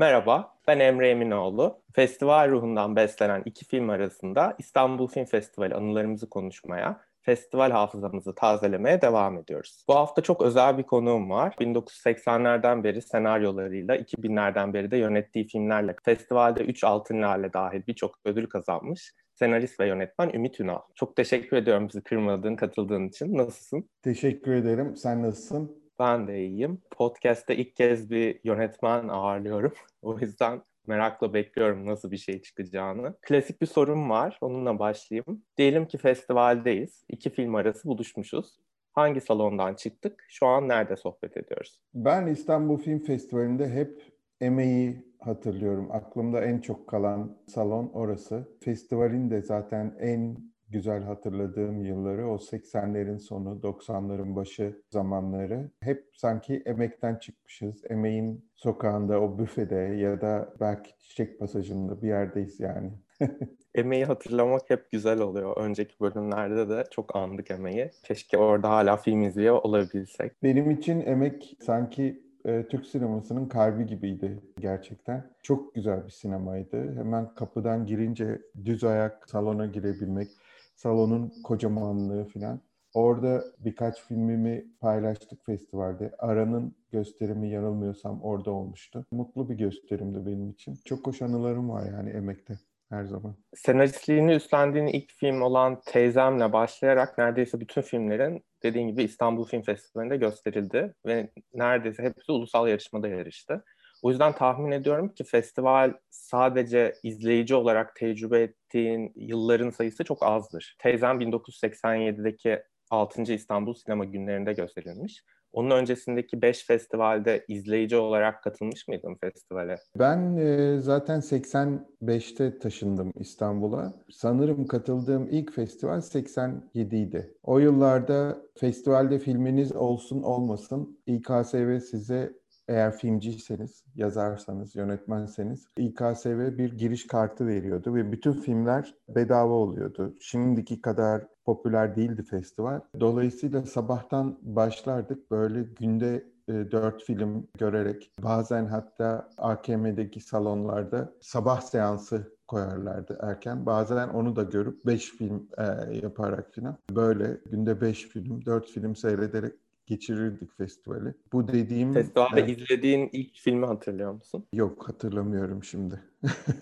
Merhaba, ben Emre Eminoğlu. Festival ruhundan beslenen iki film arasında İstanbul Film Festivali anılarımızı konuşmaya, festival hafızamızı tazelemeye devam ediyoruz. Bu hafta çok özel bir konuğum var. 1980'lerden beri senaryolarıyla, 2000'lerden beri de yönettiği filmlerle festivalde 3 altın lale dahil birçok ödül kazanmış senarist ve yönetmen Ümit Ünal. Çok teşekkür ediyorum bizi kırmadığın, katıldığın için. Nasılsın? Teşekkür ederim. Sen nasılsın? Ben de iyiyim. Podcast'te ilk kez bir yönetmen ağırlıyorum. o yüzden merakla bekliyorum nasıl bir şey çıkacağını. Klasik bir sorum var. Onunla başlayayım. Diyelim ki festivaldeyiz. İki film arası buluşmuşuz. Hangi salondan çıktık? Şu an nerede sohbet ediyoruz? Ben İstanbul Film Festivali'nde hep emeği hatırlıyorum. Aklımda en çok kalan salon orası. Festivalin de zaten en güzel hatırladığım yılları o 80'lerin sonu, 90'ların başı zamanları. Hep sanki emekten çıkmışız. Emeğin sokağında, o büfede ya da belki çiçek pasajında bir yerdeyiz yani. Emeği hatırlamak hep güzel oluyor. Önceki bölümlerde de çok andık emeği. Keşke orada hala film izliyor olabilsek. Benim için emek sanki e, Türk sinemasının kalbi gibiydi gerçekten. Çok güzel bir sinemaydı. Hemen kapıdan girince düz ayak salona girebilmek, salonun kocamanlığı falan. Orada birkaç filmimi paylaştık festivalde. Ara'nın gösterimi yanılmıyorsam orada olmuştu. Mutlu bir gösterimdi benim için. Çok hoş anılarım var yani emekte her zaman. Senaristliğini üstlendiğin ilk film olan Teyzem'le başlayarak neredeyse bütün filmlerin dediğin gibi İstanbul Film Festivali'nde gösterildi ve neredeyse hepsi ulusal yarışmada yarıştı. O yüzden tahmin ediyorum ki festival sadece izleyici olarak tecrübe ettiğin yılların sayısı çok azdır. Teyzem 1987'deki 6. İstanbul Sinema Günlerinde gösterilmiş. Onun öncesindeki 5 festivalde izleyici olarak katılmış mıydın festivale? Ben e, zaten 85'te taşındım İstanbul'a. Sanırım katıldığım ilk festival 87 idi. O yıllarda festivalde filminiz olsun olmasın İKSV size eğer filmciyseniz, yazarsanız, yönetmenseniz İKSV bir giriş kartı veriyordu ve bütün filmler bedava oluyordu. Şimdiki kadar popüler değildi festival. Dolayısıyla sabahtan başlardık böyle günde e, dört film görerek bazen hatta AKM'deki salonlarda sabah seansı koyarlardı erken. Bazen onu da görüp beş film e, yaparak falan böyle günde beş film, dört film seyrederek geçirirdik festivali. Bu dediğim... Festivalde evet, izlediğin ilk filmi hatırlıyor musun? Yok hatırlamıyorum şimdi.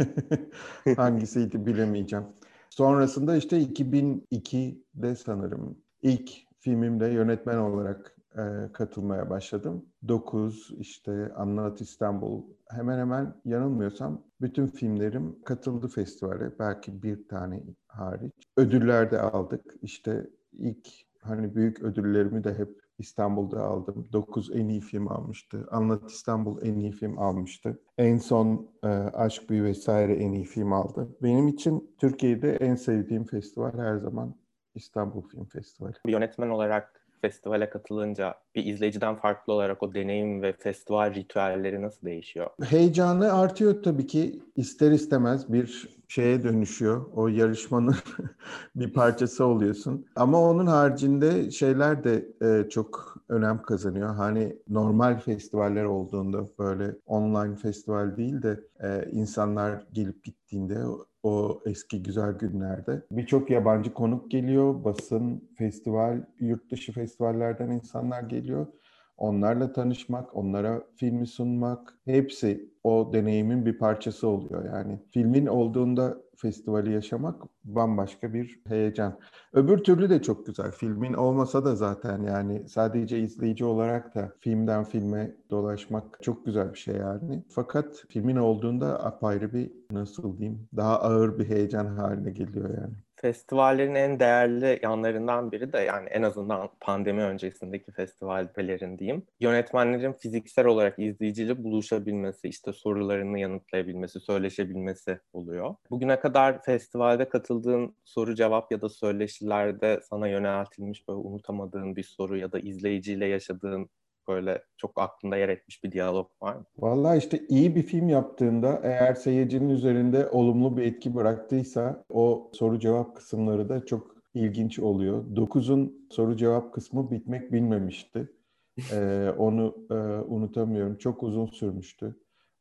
Hangisiydi bilemeyeceğim. Sonrasında işte 2002'de sanırım ilk filmimde yönetmen olarak e, katılmaya başladım. 9 işte Anlat İstanbul hemen hemen yanılmıyorsam bütün filmlerim katıldı festivale. Belki bir tane hariç. Ödüller de aldık. İşte ilk hani büyük ödüllerimi de hep İstanbul'da aldım. 9 en iyi film almıştı. Anlat İstanbul en iyi film almıştı. En son e, Aşk Büyü vesaire en iyi film aldı. Benim için Türkiye'de en sevdiğim festival her zaman İstanbul Film Festivali. Bir yönetmen olarak festivale katılınca bir izleyiciden farklı olarak o deneyim ve festival ritüelleri nasıl değişiyor? Heyecanı artıyor tabii ki. ister istemez bir şeye dönüşüyor. O yarışmanın bir parçası oluyorsun. Ama onun haricinde şeyler de e, çok önem kazanıyor. Hani normal festivaller olduğunda böyle online festival değil de e, insanlar gelip gittiğinde o eski güzel günlerde. Birçok yabancı konuk geliyor, basın, festival, yurt dışı festivallerden insanlar geliyor. Onlarla tanışmak, onlara filmi sunmak hepsi o deneyimin bir parçası oluyor yani. Filmin olduğunda festivali yaşamak bambaşka bir heyecan. Öbür türlü de çok güzel. Filmin olmasa da zaten yani sadece izleyici olarak da filmden filme dolaşmak çok güzel bir şey yani. Fakat filmin olduğunda apayrı bir nasıl diyeyim daha ağır bir heyecan haline geliyor yani festivallerin en değerli yanlarından biri de yani en azından pandemi öncesindeki festivallerin diyeyim. Yönetmenlerin fiziksel olarak izleyiciyle buluşabilmesi, işte sorularını yanıtlayabilmesi, söyleşebilmesi oluyor. Bugüne kadar festivalde katıldığın soru cevap ya da söyleşilerde sana yöneltilmiş böyle unutamadığın bir soru ya da izleyiciyle yaşadığın böyle çok aklında yer etmiş bir diyalog var mı? Vallahi işte iyi bir film yaptığında eğer seyircinin üzerinde olumlu bir etki bıraktıysa o soru cevap kısımları da çok ilginç oluyor. Dokuz'un soru cevap kısmı bitmek bilmemişti. ee, onu e, unutamıyorum. Çok uzun sürmüştü.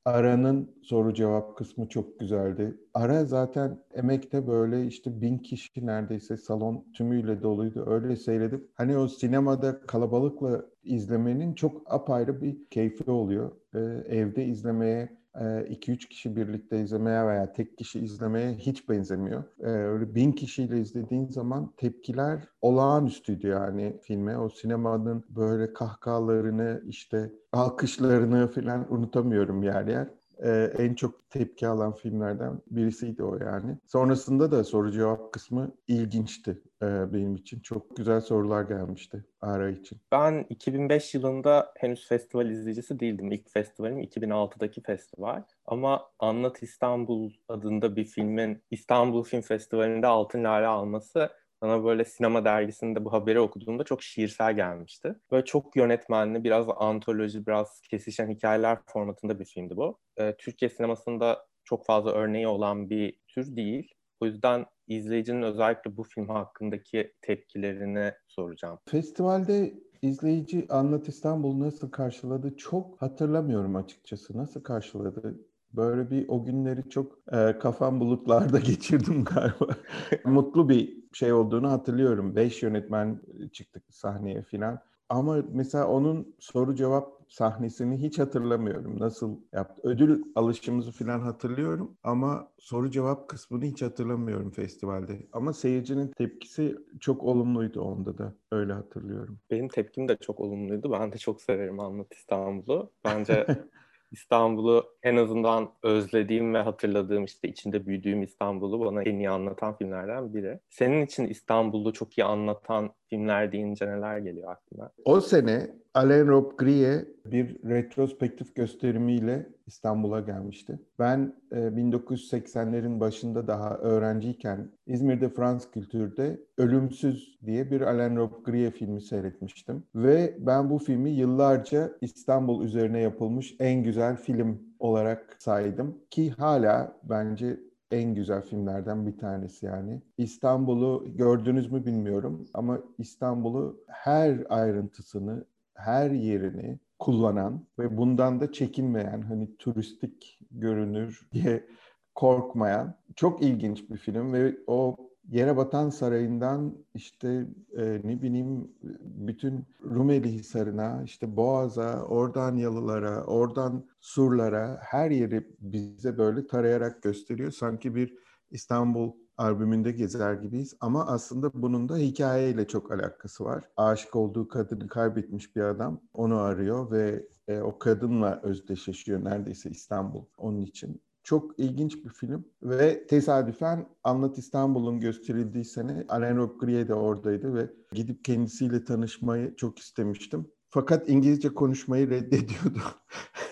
Ara'nın soru cevap kısmı çok güzeldi. Ara zaten emekte böyle işte bin kişi neredeyse salon tümüyle doluydu. Öyle seyredip hani o sinemada kalabalıkla izlemenin çok apayrı bir keyfi oluyor. Ee, evde izlemeye 2-3 e, kişi birlikte izlemeye veya tek kişi izlemeye hiç benzemiyor. Ee, öyle bin kişiyle izlediğin zaman tepkiler olağanüstüydü yani filme. O sinemanın böyle kahkahalarını işte alkışlarını falan unutamıyorum yer yer e, en çok tepki alan filmlerden birisiydi o yani. Sonrasında da soru cevap kısmı ilginçti e, benim için. Çok güzel sorular gelmişti Ara için. Ben 2005 yılında henüz festival izleyicisi değildim. İlk festivalim 2006'daki festival. Ama Anlat İstanbul adında bir filmin İstanbul Film Festivali'nde Altın Lale alması bana böyle sinema dergisinde bu haberi okuduğumda çok şiirsel gelmişti. Böyle çok yönetmenli, biraz antoloji, biraz kesişen hikayeler formatında bir filmdi bu. Ee, Türkiye sinemasında çok fazla örneği olan bir tür değil. O yüzden izleyicinin özellikle bu film hakkındaki tepkilerini soracağım. Festivalde izleyici Anlat İstanbul nasıl karşıladı çok hatırlamıyorum açıkçası. Nasıl karşıladı? Böyle bir o günleri çok e, kafam bulutlarda geçirdim galiba. Mutlu bir şey olduğunu hatırlıyorum. Beş yönetmen çıktık sahneye filan. Ama mesela onun soru cevap sahnesini hiç hatırlamıyorum. Nasıl yaptı? Ödül alışımızı falan hatırlıyorum ama soru cevap kısmını hiç hatırlamıyorum festivalde. Ama seyircinin tepkisi çok olumluydu onda da. Öyle hatırlıyorum. Benim tepkim de çok olumluydu. Ben de çok severim Anlat İstanbul'u. Bence İstanbul'u en azından özlediğim ve hatırladığım işte içinde büyüdüğüm İstanbul'u bana en iyi anlatan filmlerden biri. Senin için İstanbul'u çok iyi anlatan filmler deyince neler geliyor aklına? O sene Alain Robbe-Grillet bir retrospektif gösterimiyle İstanbul'a gelmişti. Ben e, 1980'lerin başında daha öğrenciyken İzmir'de Frans Kültür'de Ölümsüz diye bir Alain Robbe-Grillet filmi seyretmiştim. Ve ben bu filmi yıllarca İstanbul üzerine yapılmış en güzel film olarak saydım. Ki hala bence en güzel filmlerden bir tanesi yani. İstanbul'u gördünüz mü bilmiyorum ama İstanbul'u her ayrıntısını, her yerini kullanan ve bundan da çekinmeyen hani turistik görünür diye korkmayan çok ilginç bir film ve o Yere Batan Sarayı'ndan işte e, ne bileyim bütün Rumeli Hisarı'na, işte Boğaz'a, oradan Yalılara, oradan Surlara her yeri bize böyle tarayarak gösteriyor. Sanki bir İstanbul albümünde gezer gibiyiz ama aslında bunun da hikayeyle çok alakası var. Aşık olduğu kadını kaybetmiş bir adam onu arıyor ve e, o kadınla özdeşleşiyor neredeyse İstanbul onun için. Çok ilginç bir film ve tesadüfen Anlat İstanbul'un gösterildiği sene Alain Robbe-Grillet de oradaydı ve gidip kendisiyle tanışmayı çok istemiştim. Fakat İngilizce konuşmayı reddediyordu.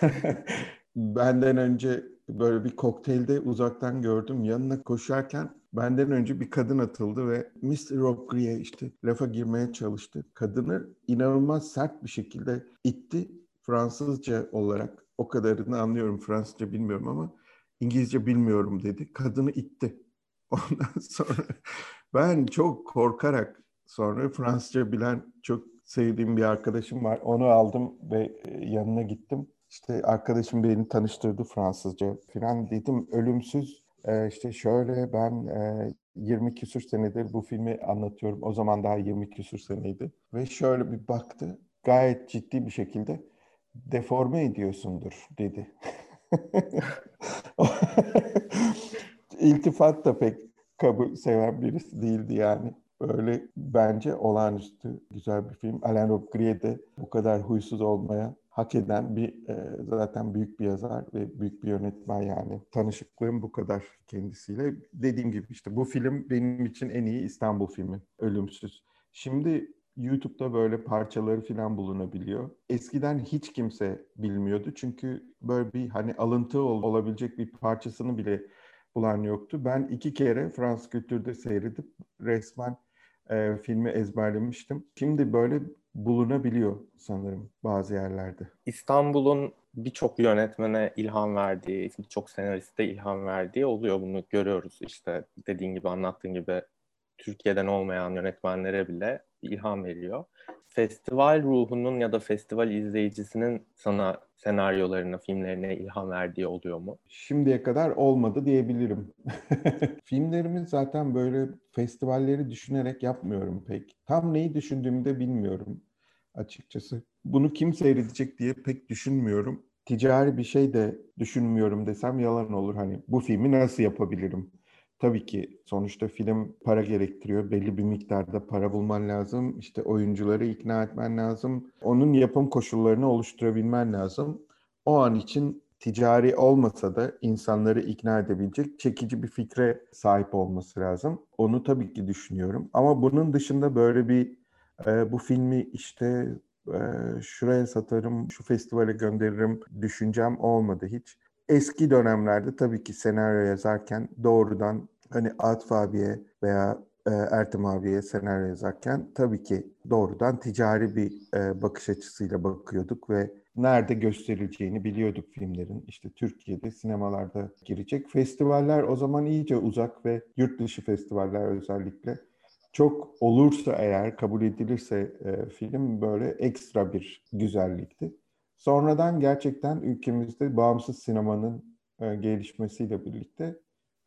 Benden önce böyle bir kokteylde uzaktan gördüm. Yanına koşarken benden önce bir kadın atıldı ve Mr. Robbe işte lafa girmeye çalıştı. Kadını inanılmaz sert bir şekilde itti. Fransızca olarak o kadarını anlıyorum Fransızca bilmiyorum ama İngilizce bilmiyorum dedi. Kadını itti. Ondan sonra ben çok korkarak sonra Fransızca bilen çok sevdiğim bir arkadaşım var. Onu aldım ve e, yanına gittim. İşte arkadaşım beni tanıştırdı Fransızca falan dedim. Ölümsüz e, işte şöyle ben 20 e, küsür senedir bu filmi anlatıyorum. O zaman daha 20 küsür seneydi. Ve şöyle bir baktı. Gayet ciddi bir şekilde deforme ediyorsundur dedi. İltifat da pek kabul seven birisi değildi yani. Öyle bence olağanüstü güzel bir film. Alain Robbe de bu kadar huysuz olmaya hak eden bir e, zaten büyük bir yazar ve büyük bir yönetmen yani. Tanışıklığım bu kadar kendisiyle. Dediğim gibi işte bu film benim için en iyi İstanbul filmi. Ölümsüz. Şimdi YouTube'da böyle parçaları falan bulunabiliyor. Eskiden hiç kimse bilmiyordu çünkü böyle bir hani alıntı ol, olabilecek bir parçasını bile bulan yoktu. Ben iki kere Fransız kültürde seyredip resmen e, filmi ezberlemiştim. Şimdi böyle bulunabiliyor sanırım bazı yerlerde. İstanbul'un birçok yönetmene ilham verdiği, birçok senariste ilham verdiği oluyor. Bunu görüyoruz işte dediğin gibi anlattığın gibi Türkiye'den olmayan yönetmenlere bile ilham veriyor. festival ruhunun ya da festival izleyicisinin sana senaryolarına, filmlerine ilham verdiği oluyor mu? Şimdiye kadar olmadı diyebilirim. Filmlerimi zaten böyle festivalleri düşünerek yapmıyorum pek. Tam neyi düşündüğümü de bilmiyorum açıkçası. Bunu kim seyredecek diye pek düşünmüyorum. Ticari bir şey de düşünmüyorum desem yalan olur. Hani bu filmi nasıl yapabilirim? Tabii ki sonuçta film para gerektiriyor. Belli bir miktarda para bulman lazım. İşte oyuncuları ikna etmen lazım. Onun yapım koşullarını oluşturabilmen lazım. O an için ticari olmasa da insanları ikna edebilecek çekici bir fikre sahip olması lazım. Onu tabii ki düşünüyorum. Ama bunun dışında böyle bir e, bu filmi işte e, şuraya satarım, şu festivale gönderirim düşüncem olmadı hiç eski dönemlerde tabii ki senaryo yazarken doğrudan hani Atıf abiye veya e, Ertem abiye senaryo yazarken tabii ki doğrudan ticari bir e, bakış açısıyla bakıyorduk ve nerede gösterileceğini biliyorduk filmlerin. İşte Türkiye'de sinemalarda girecek. Festivaller o zaman iyice uzak ve yurt dışı festivaller özellikle çok olursa eğer kabul edilirse e, film böyle ekstra bir güzellikti. Sonradan gerçekten ülkemizde bağımsız sinemanın e, gelişmesiyle birlikte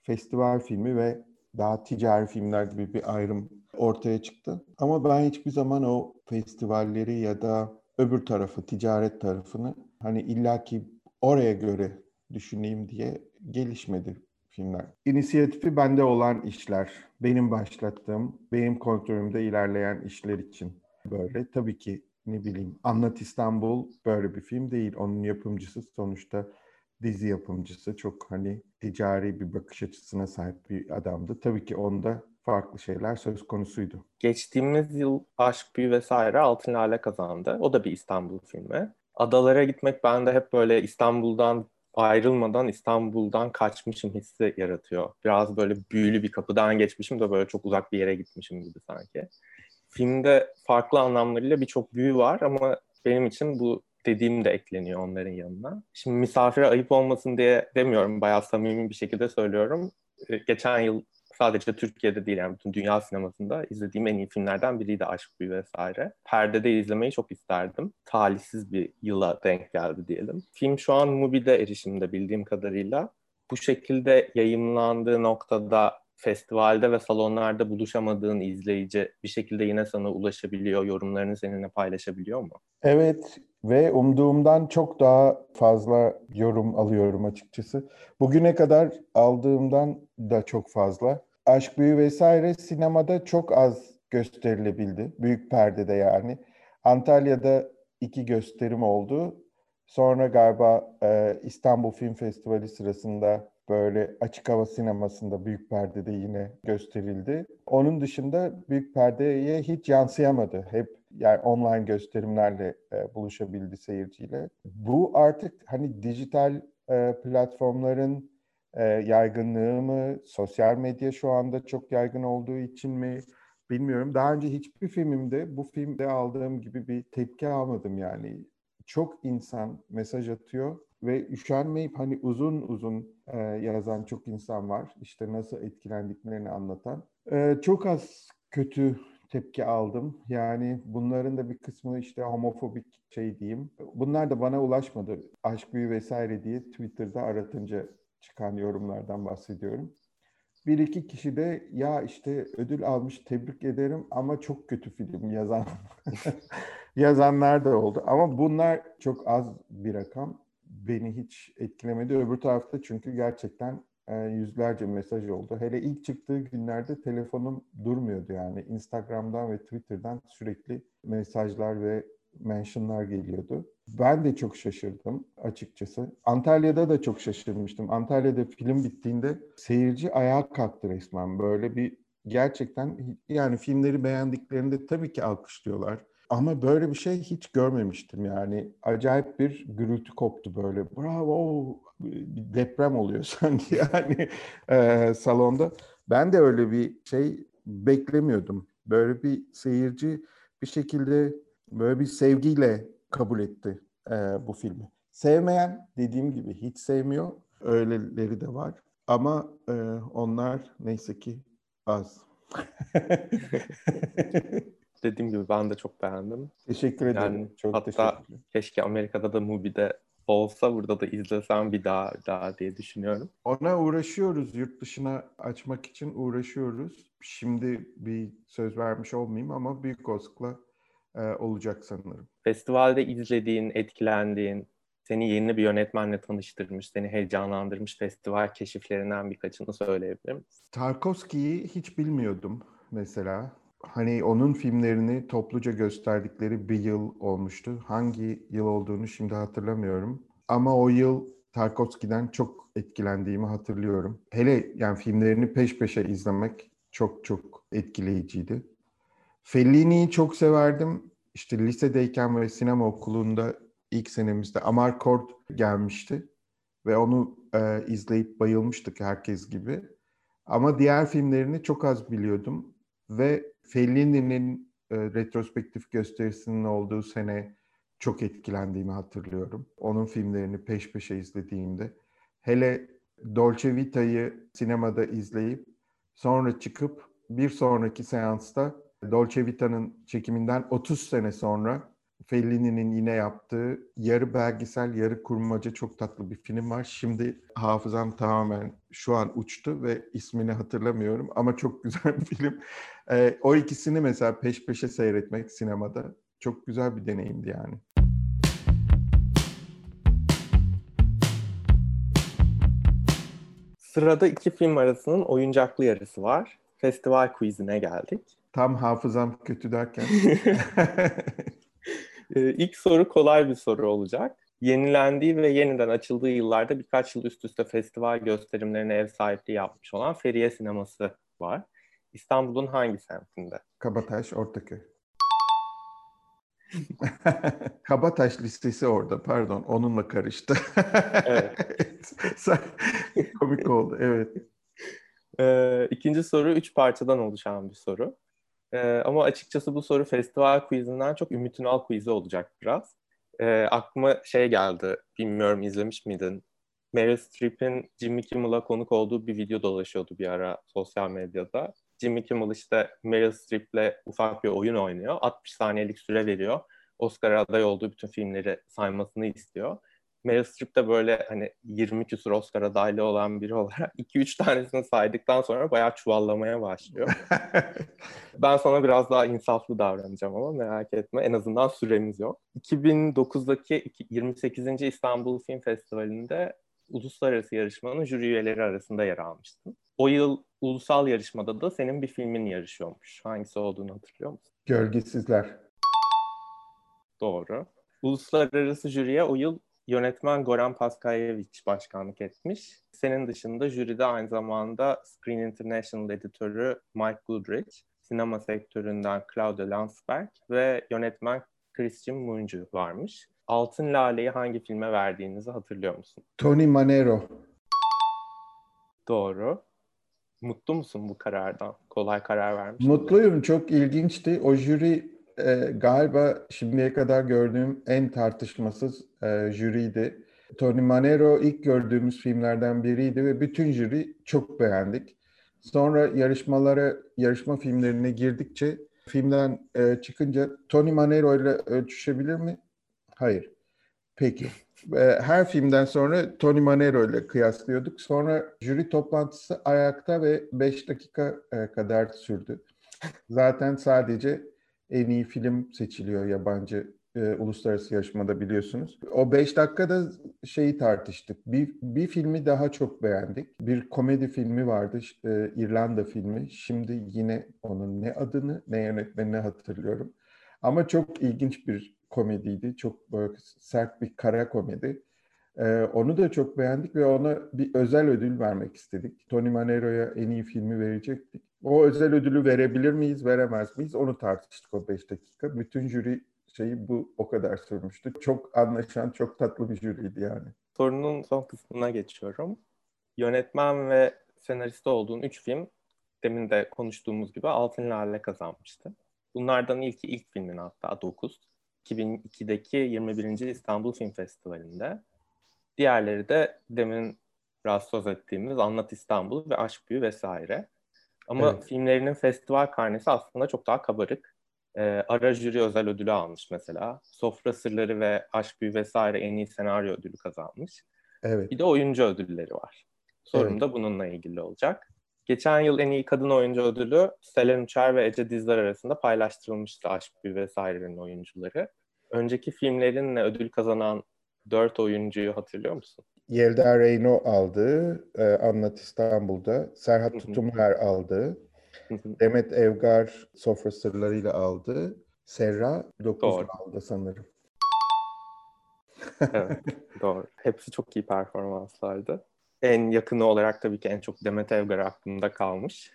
festival filmi ve daha ticari filmler gibi bir ayrım ortaya çıktı. Ama ben hiçbir zaman o festivalleri ya da öbür tarafı, ticaret tarafını hani illaki oraya göre düşüneyim diye gelişmedi filmler. İnisiyatifi bende olan işler, benim başlattığım, benim kontrolümde ilerleyen işler için böyle. Tabii ki ne bileyim Anlat İstanbul böyle bir film değil. Onun yapımcısı sonuçta dizi yapımcısı. Çok hani ticari bir bakış açısına sahip bir adamdı. Tabii ki onda farklı şeyler söz konusuydu. Geçtiğimiz yıl Aşk Büyü vesaire Altın Lale kazandı. O da bir İstanbul filmi. Adalara gitmek bende hep böyle İstanbul'dan ayrılmadan İstanbul'dan kaçmışım hissi yaratıyor. Biraz böyle büyülü bir kapıdan geçmişim de böyle çok uzak bir yere gitmişim gibi sanki filmde farklı anlamlarıyla birçok büyü var ama benim için bu dediğim de ekleniyor onların yanına. Şimdi misafire ayıp olmasın diye demiyorum. Bayağı samimi bir şekilde söylüyorum. Ee, geçen yıl sadece Türkiye'de değil yani bütün dünya sinemasında izlediğim en iyi filmlerden biriydi Aşk Büyü vesaire. Perdede izlemeyi çok isterdim. Talihsiz bir yıla denk geldi diyelim. Film şu an Mubi'de erişimde bildiğim kadarıyla. Bu şekilde yayınlandığı noktada festivalde ve salonlarda buluşamadığın izleyici bir şekilde yine sana ulaşabiliyor, yorumlarını seninle paylaşabiliyor mu? Evet ve umduğumdan çok daha fazla yorum alıyorum açıkçası. Bugüne kadar aldığımdan da çok fazla. Aşk Büyü vesaire sinemada çok az gösterilebildi. Büyük perdede yani. Antalya'da iki gösterim oldu. Sonra galiba e, İstanbul Film Festivali sırasında böyle açık hava sinemasında büyük perdede yine gösterildi. Onun dışında büyük perdeye hiç yansıyamadı. Hep yani online gösterimlerle e, buluşabildi seyirciyle. Bu artık hani dijital e, platformların e, yaygınlığı mı, sosyal medya şu anda çok yaygın olduğu için mi bilmiyorum. Daha önce hiçbir filmimde bu filmde aldığım gibi bir tepki almadım yani. Çok insan mesaj atıyor ve üşenmeyip hani uzun uzun e, yazan çok insan var. İşte nasıl etkilendiklerini anlatan. E, çok az kötü tepki aldım. Yani bunların da bir kısmı işte homofobik şey diyeyim. Bunlar da bana ulaşmadı. Aşk büyü vesaire diye Twitter'da aratınca çıkan yorumlardan bahsediyorum. Bir iki kişi de ya işte ödül almış tebrik ederim ama çok kötü film yazan yazanlar da oldu. Ama bunlar çok az bir rakam beni hiç etkilemedi. Öbür tarafta çünkü gerçekten e, yüzlerce mesaj oldu. Hele ilk çıktığı günlerde telefonum durmuyordu yani. Instagram'dan ve Twitter'dan sürekli mesajlar ve mentionlar geliyordu. Ben de çok şaşırdım açıkçası. Antalya'da da çok şaşırmıştım. Antalya'da film bittiğinde seyirci ayağa kalktı resmen. Böyle bir gerçekten yani filmleri beğendiklerinde tabii ki alkışlıyorlar. Ama böyle bir şey hiç görmemiştim yani. Acayip bir gürültü koptu böyle. Bravo! Bir deprem oluyor sanki yani e, salonda. Ben de öyle bir şey beklemiyordum. Böyle bir seyirci bir şekilde böyle bir sevgiyle kabul etti e, bu filmi. Sevmeyen dediğim gibi hiç sevmiyor. Öyleleri de var. Ama e, onlar neyse ki az. dediğim gibi ben de çok beğendim. Teşekkür ederim. Yani çok hatta keşke Amerika'da da Mubi'de olsa burada da izlesem bir daha bir daha diye düşünüyorum. Ona uğraşıyoruz. Yurt dışına açmak için uğraşıyoruz. Şimdi bir söz vermiş olmayayım ama büyük olasılıkla e, olacak sanırım. Festivalde izlediğin, etkilendiğin, seni yeni bir yönetmenle tanıştırmış, seni heyecanlandırmış festival keşiflerinden birkaçını söyleyebilir misin? Tarkovski'yi hiç bilmiyordum mesela. Hani onun filmlerini topluca gösterdikleri bir yıl olmuştu. Hangi yıl olduğunu şimdi hatırlamıyorum. Ama o yıl Tarkovski'den çok etkilendiğimi hatırlıyorum. Hele yani filmlerini peş peşe izlemek çok çok etkileyiciydi. Fellini'yi çok severdim. İşte lisedeyken ve sinema okulunda ilk senemizde Amarcord gelmişti. Ve onu e, izleyip bayılmıştık herkes gibi. Ama diğer filmlerini çok az biliyordum. Ve Fellini'nin e, retrospektif gösterisinin olduğu sene çok etkilendiğimi hatırlıyorum. Onun filmlerini peş peşe izlediğimde. Hele Dolce Vita'yı sinemada izleyip sonra çıkıp bir sonraki seansta Dolce Vita'nın çekiminden 30 sene sonra Fellini'nin yine yaptığı yarı belgesel, yarı kurmaca çok tatlı bir film var. Şimdi hafızam tamamen şu an uçtu ve ismini hatırlamıyorum ama çok güzel bir film. Ee, o ikisini mesela peş peşe seyretmek sinemada çok güzel bir deneyimdi yani. Sırada iki film arasının oyuncaklı yarısı var. Festival quizine geldik. Tam hafızam kötü derken. Ee, ilk soru kolay bir soru olacak. Yenilendiği ve yeniden açıldığı yıllarda birkaç yıl üst üste festival gösterimlerine ev sahipliği yapmış olan Feriye Sineması var. İstanbul'un hangi semtinde? Kabataş, Ortaköy. Kabataş listesi orada pardon onunla karıştı. evet. Komik oldu evet. Ee, ikinci soru üç parçadan oluşan bir soru. Ee, ama açıkçası bu soru festival quizinden çok Ümit Ünal quizi olacak biraz. Ee, aklıma şey geldi, bilmiyorum izlemiş miydin? Meryl Streep'in Jimmy Kimmel'a konuk olduğu bir video dolaşıyordu bir ara sosyal medyada. Jimmy Kimmel işte Meryl Streep'le ufak bir oyun oynuyor. 60 saniyelik süre veriyor. Oscar aday olduğu bütün filmleri saymasını istiyor. Meryl Streep de böyle hani 20 küsur Oscar adaylı olan biri olarak 2-3 tanesini saydıktan sonra bayağı çuvallamaya başlıyor. ben sana biraz daha insaflı davranacağım ama merak etme. En azından süremiz yok. 2009'daki 28. İstanbul Film Festivali'nde uluslararası yarışmanın jüri üyeleri arasında yer almıştın. O yıl ulusal yarışmada da senin bir filmin yarışıyormuş. Hangisi olduğunu hatırlıyor musun? Gölgesizler. Doğru. Uluslararası jüriye o yıl yönetmen Goran Paskayevic başkanlık etmiş. Senin dışında jüride aynı zamanda Screen International editörü Mike Goodrich, sinema sektöründen Claude Landsberg ve yönetmen Christian Muncu varmış. Altın Lale'yi hangi filme verdiğinizi hatırlıyor musun? Tony Manero. Doğru. Mutlu musun bu karardan? Kolay karar vermiş. Mutluyum. Çok ilginçti. O jüri e, galiba şimdiye kadar gördüğüm en tartışmasız e, jüriydi. Tony Manero ilk gördüğümüz filmlerden biriydi ve bütün jüri çok beğendik. Sonra yarışmalara, yarışma filmlerine girdikçe filmden e, çıkınca Tony Manero ile ölçüşebilir mi? Hayır. Peki. E, her filmden sonra Tony Manero ile kıyaslıyorduk. Sonra jüri toplantısı ayakta ve 5 dakika e, kadar sürdü. Zaten sadece en iyi film seçiliyor yabancı e, uluslararası yarışmada biliyorsunuz. O beş dakikada şeyi tartıştık. Bir, bir filmi daha çok beğendik. Bir komedi filmi vardı, e, İrlanda filmi. Şimdi yine onun ne adını ne yönetmenini hatırlıyorum. Ama çok ilginç bir komediydi. Çok böyle sert bir kara komedi. Ee, onu da çok beğendik ve ona bir özel ödül vermek istedik. Tony Manero'ya en iyi filmi verecektik. O özel ödülü verebilir miyiz, veremez miyiz? Onu tartıştık o 5 dakika. Bütün jüri şeyi bu o kadar sürmüştü. Çok anlaşan, çok tatlı bir jüriydi yani. Sorunun son kısmına geçiyorum. Yönetmen ve senarist olduğun 3 film demin de konuştuğumuz gibi Altın Lale kazanmıştı. Bunlardan ilki ilk filmin hatta 9. 2002'deki 21. İstanbul Film Festivali'nde. Diğerleri de demin söz ettiğimiz Anlat İstanbul ve Aşk Büyü vesaire. Ama evet. filmlerinin festival karnesi aslında çok daha kabarık. E, ara jüri özel ödülü almış mesela. Sofra Sırları ve Aşk Büyü vesaire en iyi senaryo ödülü kazanmış. Evet. Bir de oyuncu ödülleri var. Sorum evet. da bununla ilgili olacak. Geçen yıl en iyi kadın oyuncu ödülü Selen Uçer ve Ece Dizler arasında paylaştırılmıştı Aşk Büyü vesairenin oyuncuları. Önceki filmlerinle ödül kazanan dört oyuncuyu hatırlıyor musun? Yelda Reyno aldı, e, Anlat İstanbul'da. Serhat Tutumlar aldı. Demet Evgar Sofra Sırları'yla aldı. Serra 9 aldı sanırım. evet, doğru. Hepsi çok iyi performanslardı. En yakını olarak tabii ki en çok Demet Evgar aklımda kalmış.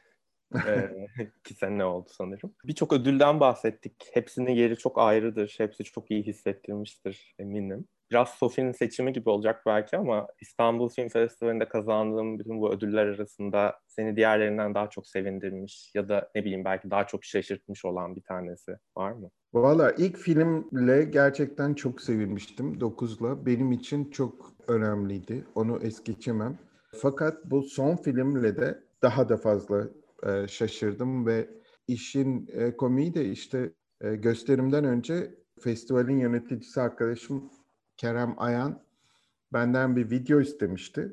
ee, iki sene oldu sanırım. Birçok ödülden bahsettik. Hepsinin yeri çok ayrıdır. Hepsi çok iyi hissettirmiştir eminim biraz Sofi'nin seçimi gibi olacak belki ama İstanbul Film Festivali'nde kazandığım bütün bu ödüller arasında seni diğerlerinden daha çok sevindirmiş ya da ne bileyim belki daha çok şaşırtmış olan bir tanesi var mı? Valla ilk filmle gerçekten çok sevinmiştim. Dokuz'la. Benim için çok önemliydi. Onu es geçemem. Fakat bu son filmle de daha da fazla e, şaşırdım ve işin e, komiği de işte e, gösterimden önce festivalin yöneticisi arkadaşım Kerem Ayan benden bir video istemişti.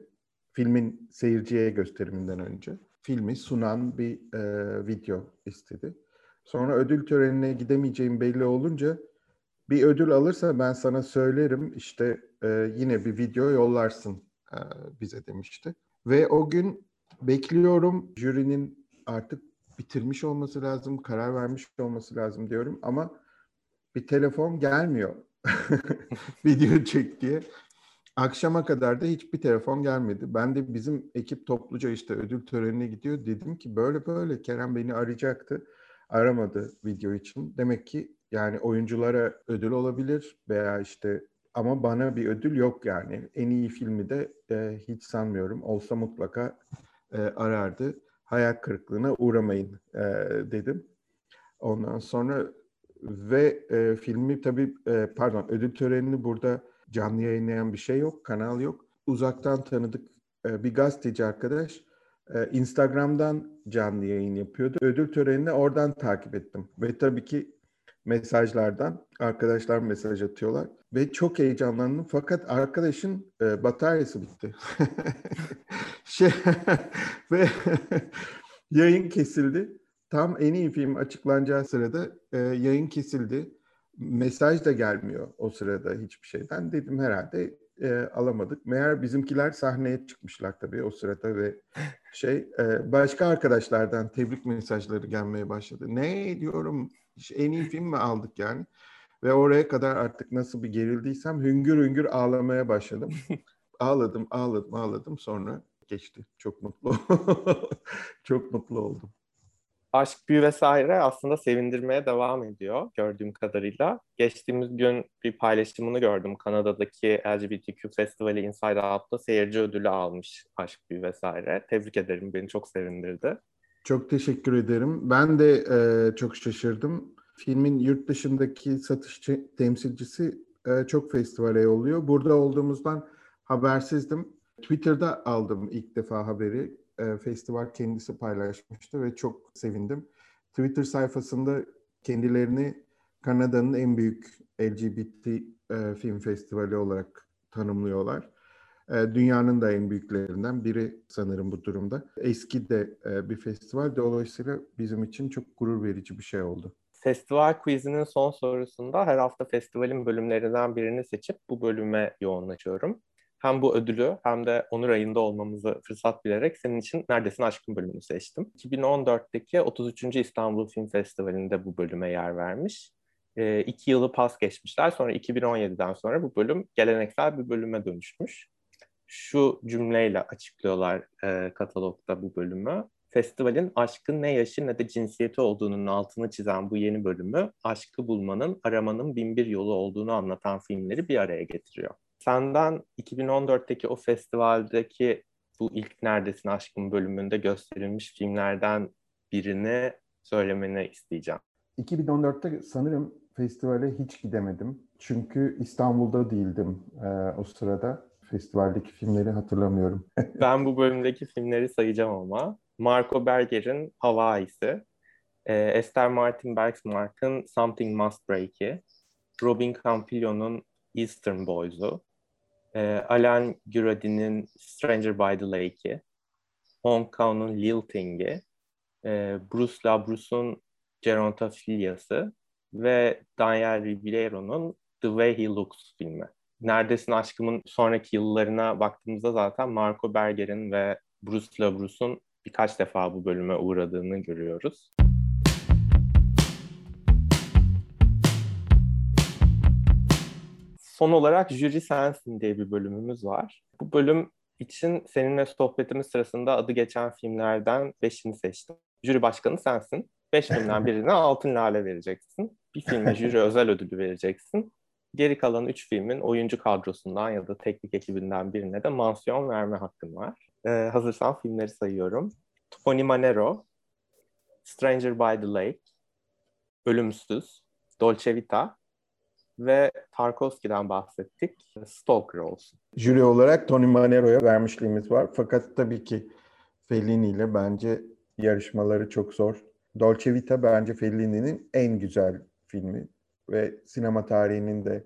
Filmin seyirciye gösteriminden önce. Filmi sunan bir e, video istedi. Sonra ödül törenine gidemeyeceğim belli olunca bir ödül alırsa ben sana söylerim işte e, yine bir video yollarsın e, bize demişti. Ve o gün bekliyorum jürinin artık bitirmiş olması lazım, karar vermiş olması lazım diyorum ama bir telefon gelmiyor. video çek diye. Akşama kadar da hiçbir telefon gelmedi. Ben de bizim ekip topluca işte ödül törenine gidiyor. Dedim ki böyle böyle Kerem beni arayacaktı. Aramadı video için. Demek ki yani oyunculara ödül olabilir veya işte ama bana bir ödül yok yani. En iyi filmi de e, hiç sanmıyorum. Olsa mutlaka e, arardı. Hayal kırıklığına uğramayın e, dedim. Ondan sonra ve e, filmi tabii e, pardon ödül törenini burada canlı yayınlayan bir şey yok, kanal yok. Uzaktan tanıdık e, bir gazeteci arkadaş e, Instagram'dan canlı yayın yapıyordu. Ödül törenini oradan takip ettim. Ve tabii ki mesajlardan arkadaşlar mesaj atıyorlar. Ve çok heyecanlandım. Fakat arkadaşın e, bataryası bitti. şey ve yayın kesildi. Tam en iyi film açıklanacağı sırada e, yayın kesildi. Mesaj da gelmiyor o sırada hiçbir şeyden. Dedim herhalde e, alamadık. Meğer bizimkiler sahneye çıkmışlar tabii o sırada ve şey e, başka arkadaşlardan tebrik mesajları gelmeye başladı. Ne diyorum en iyi film mi aldık yani? Ve oraya kadar artık nasıl bir gerildiysem hüngür hüngür ağlamaya başladım. ağladım, ağladım, ağladım. Sonra geçti. Çok mutlu. Çok mutlu oldum aşk, büyü vesaire aslında sevindirmeye devam ediyor gördüğüm kadarıyla. Geçtiğimiz gün bir paylaşımını gördüm. Kanada'daki LGBTQ Festivali Inside Out'ta seyirci ödülü almış aşk, büyü vesaire. Tebrik ederim. Beni çok sevindirdi. Çok teşekkür ederim. Ben de e, çok şaşırdım. Filmin yurt dışındaki satış temsilcisi e, çok festivale yolluyor. Burada olduğumuzdan habersizdim. Twitter'da aldım ilk defa haberi e, festival kendisi paylaşmıştı ve çok sevindim. Twitter sayfasında kendilerini Kanada'nın en büyük LGBT e, film festivali olarak tanımlıyorlar. E, dünyanın da en büyüklerinden biri sanırım bu durumda. Eski de e, bir festival. Dolayısıyla bizim için çok gurur verici bir şey oldu. Festival quizinin son sorusunda her hafta festivalin bölümlerinden birini seçip bu bölüme yoğunlaşıyorum hem bu ödülü hem de Onur ayında olmamızı fırsat bilerek senin için Neredesin Aşkın bölümünü seçtim. 2014'teki 33. İstanbul Film Festivali'nde bu bölüme yer vermiş. E, iki yılı pas geçmişler. Sonra 2017'den sonra bu bölüm geleneksel bir bölüme dönüşmüş. Şu cümleyle açıklıyorlar e, katalogda bu bölümü. Festivalin aşkın ne yaşı ne de cinsiyeti olduğunun altını çizen bu yeni bölümü aşkı bulmanın, aramanın binbir yolu olduğunu anlatan filmleri bir araya getiriyor. Senden 2014'teki o festivaldeki bu ilk Neredesin Aşkım bölümünde gösterilmiş filmlerden birini söylemeni isteyeceğim. 2014'te sanırım festivale hiç gidemedim. Çünkü İstanbul'da değildim e, o sırada. Festivaldeki filmleri hatırlamıyorum. ben bu bölümdeki filmleri sayacağım ama. Marco Berger'in Hawaii'si, e, Esther Martin Bergsmark'ın Something Must Break'i, Robin Campillo'nun Eastern Boys'u, e, Alan Guradi'nin Stranger by the Lake'i, Hong Kong'un Lilting'i, e, Bruce LaBruce'un Gerontophilyası ve Daniel Ribeiro'nun The Way He Looks filmi. Neredesin Aşkım'ın sonraki yıllarına baktığımızda zaten Marco Berger'in ve Bruce LaBruce'un birkaç defa bu bölüme uğradığını görüyoruz. Son olarak Jüri Sensin diye bir bölümümüz var. Bu bölüm için seninle sohbetimiz sırasında adı geçen filmlerden beşini seçtim. Jüri başkanı sensin. Beş filmden birine altın lale vereceksin. Bir filme jüri özel ödülü vereceksin. Geri kalan üç filmin oyuncu kadrosundan ya da teknik ekibinden birine de mansiyon verme hakkın var. Ee, hazırsan filmleri sayıyorum. Tony Manero, Stranger by the Lake, Ölümsüz, Dolce Vita ve Tarkovski'den bahsettik. Stalker olsun. Jüri olarak Tony Manero'ya vermişliğimiz var. Fakat tabii ki Fellini ile bence yarışmaları çok zor. Dolce Vita bence Fellini'nin en güzel filmi ve sinema tarihinin de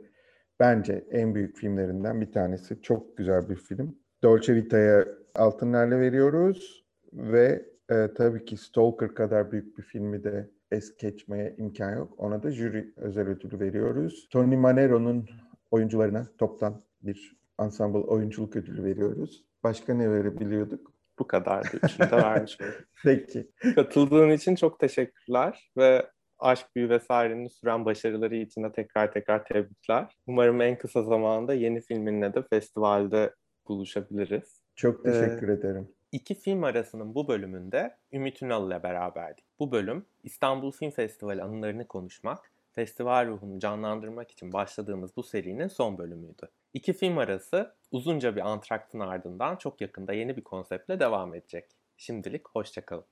bence en büyük filmlerinden bir tanesi. Çok güzel bir film. Dolce Vita'ya altın lale veriyoruz ve e, tabii ki Stalker kadar büyük bir filmi de es geçmeye imkan yok. Ona da jüri özel ödülü veriyoruz. Tony Manero'nun oyuncularına toptan bir ensemble oyunculuk ödülü veriyoruz. Başka ne verebiliyorduk? Bu kadardı. Üçünü de vermiş. Peki. Katıldığın için çok teşekkürler ve Aşk Büyü vesairenin süren başarıları için de tekrar tekrar tebrikler. Umarım en kısa zamanda yeni filminle de festivalde buluşabiliriz. Çok teşekkür ee, ederim. İki film arasının bu bölümünde Ümit Ünal ile beraberdik. Bu bölüm İstanbul Film Festivali anılarını konuşmak, festival ruhunu canlandırmak için başladığımız bu serinin son bölümüydü. İki film arası uzunca bir antraktın ardından çok yakında yeni bir konseptle devam edecek. Şimdilik hoşçakalın.